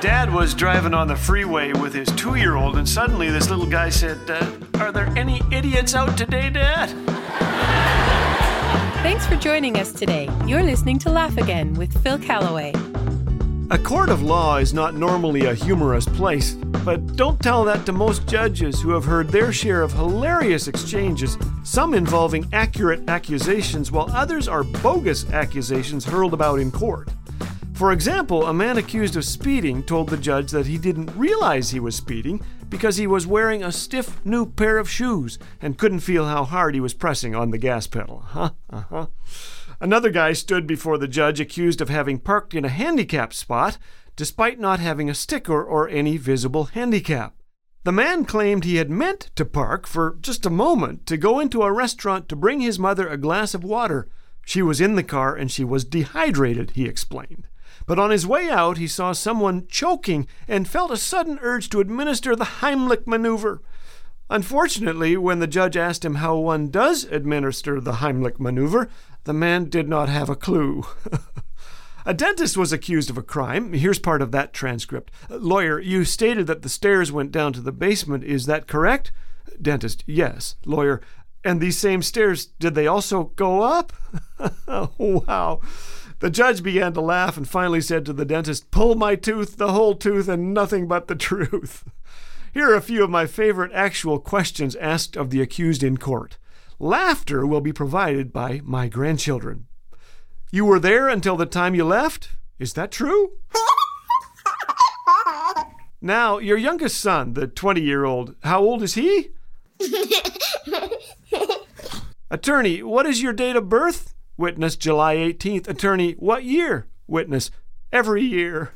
Dad was driving on the freeway with his two year old, and suddenly this little guy said, uh, Are there any idiots out today, Dad? Thanks for joining us today. You're listening to Laugh Again with Phil Callaway. A court of law is not normally a humorous place, but don't tell that to most judges who have heard their share of hilarious exchanges, some involving accurate accusations, while others are bogus accusations hurled about in court. For example, a man accused of speeding told the judge that he didn't realize he was speeding because he was wearing a stiff new pair of shoes and couldn't feel how hard he was pressing on the gas pedal. Huh? Uh-huh. Another guy stood before the judge accused of having parked in a handicapped spot despite not having a sticker or any visible handicap. The man claimed he had meant to park for just a moment to go into a restaurant to bring his mother a glass of water. She was in the car and she was dehydrated, he explained. But on his way out, he saw someone choking and felt a sudden urge to administer the Heimlich maneuver. Unfortunately, when the judge asked him how one does administer the Heimlich maneuver, the man did not have a clue. a dentist was accused of a crime. Here's part of that transcript. Lawyer, you stated that the stairs went down to the basement. Is that correct? Dentist, yes. Lawyer, and these same stairs, did they also go up? wow. The judge began to laugh and finally said to the dentist, Pull my tooth, the whole tooth, and nothing but the truth. Here are a few of my favorite actual questions asked of the accused in court. Laughter will be provided by my grandchildren. You were there until the time you left? Is that true? now, your youngest son, the 20 year old, how old is he? Attorney, what is your date of birth? Witness July 18th. Attorney, what year? Witness, every year.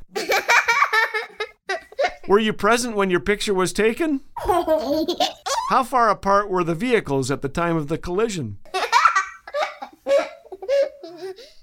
were you present when your picture was taken? How far apart were the vehicles at the time of the collision?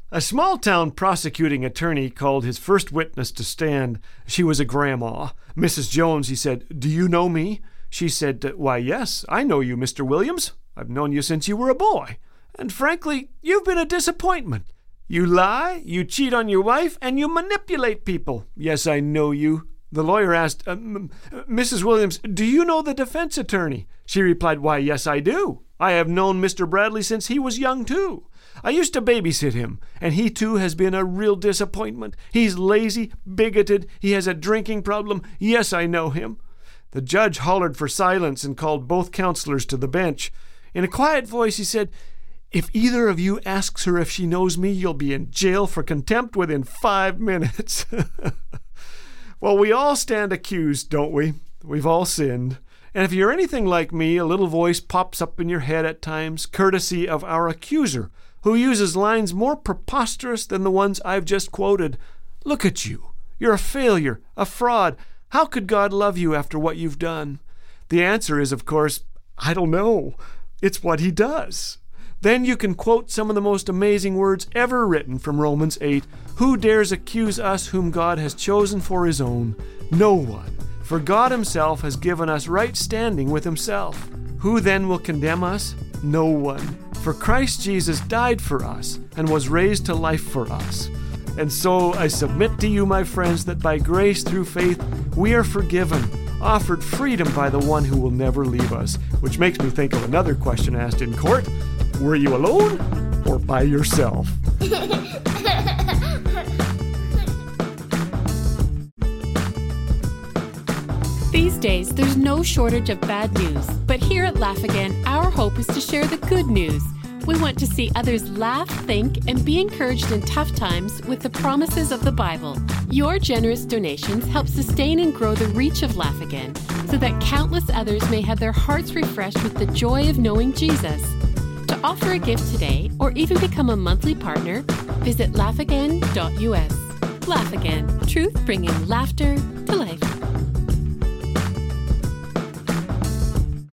A small town prosecuting attorney called his first witness to stand. She was a grandma. Mrs. Jones, he said, Do you know me? She said, Why, yes, I know you, Mr. Williams. I've known you since you were a boy. And frankly, you've been a disappointment. You lie, you cheat on your wife, and you manipulate people. Yes, I know you. The lawyer asked, uh, Mrs. Williams, do you know the defense attorney? She replied, Why, yes, I do. I have known Mr. Bradley since he was young, too. I used to babysit him, and he too has been a real disappointment. He's lazy, bigoted, he has a drinking problem. Yes, I know him. The judge hollered for silence and called both counselors to the bench. In a quiet voice, he said, if either of you asks her if she knows me, you'll be in jail for contempt within five minutes. well, we all stand accused, don't we? We've all sinned. And if you're anything like me, a little voice pops up in your head at times, courtesy of our accuser, who uses lines more preposterous than the ones I've just quoted. Look at you. You're a failure, a fraud. How could God love you after what you've done? The answer is, of course, I don't know. It's what He does. Then you can quote some of the most amazing words ever written from Romans 8 Who dares accuse us whom God has chosen for his own? No one. For God himself has given us right standing with himself. Who then will condemn us? No one. For Christ Jesus died for us and was raised to life for us. And so I submit to you, my friends, that by grace through faith we are forgiven, offered freedom by the one who will never leave us. Which makes me think of another question asked in court were you alone or by yourself? These days, there's no shortage of bad news. But here at Laugh Again, our hope is to share the good news. We want to see others laugh, think, and be encouraged in tough times with the promises of the Bible. Your generous donations help sustain and grow the reach of Laugh Again so that countless others may have their hearts refreshed with the joy of knowing Jesus. Offer a gift today or even become a monthly partner, visit laughagain.us. Laugh Again, truth bringing laughter to life.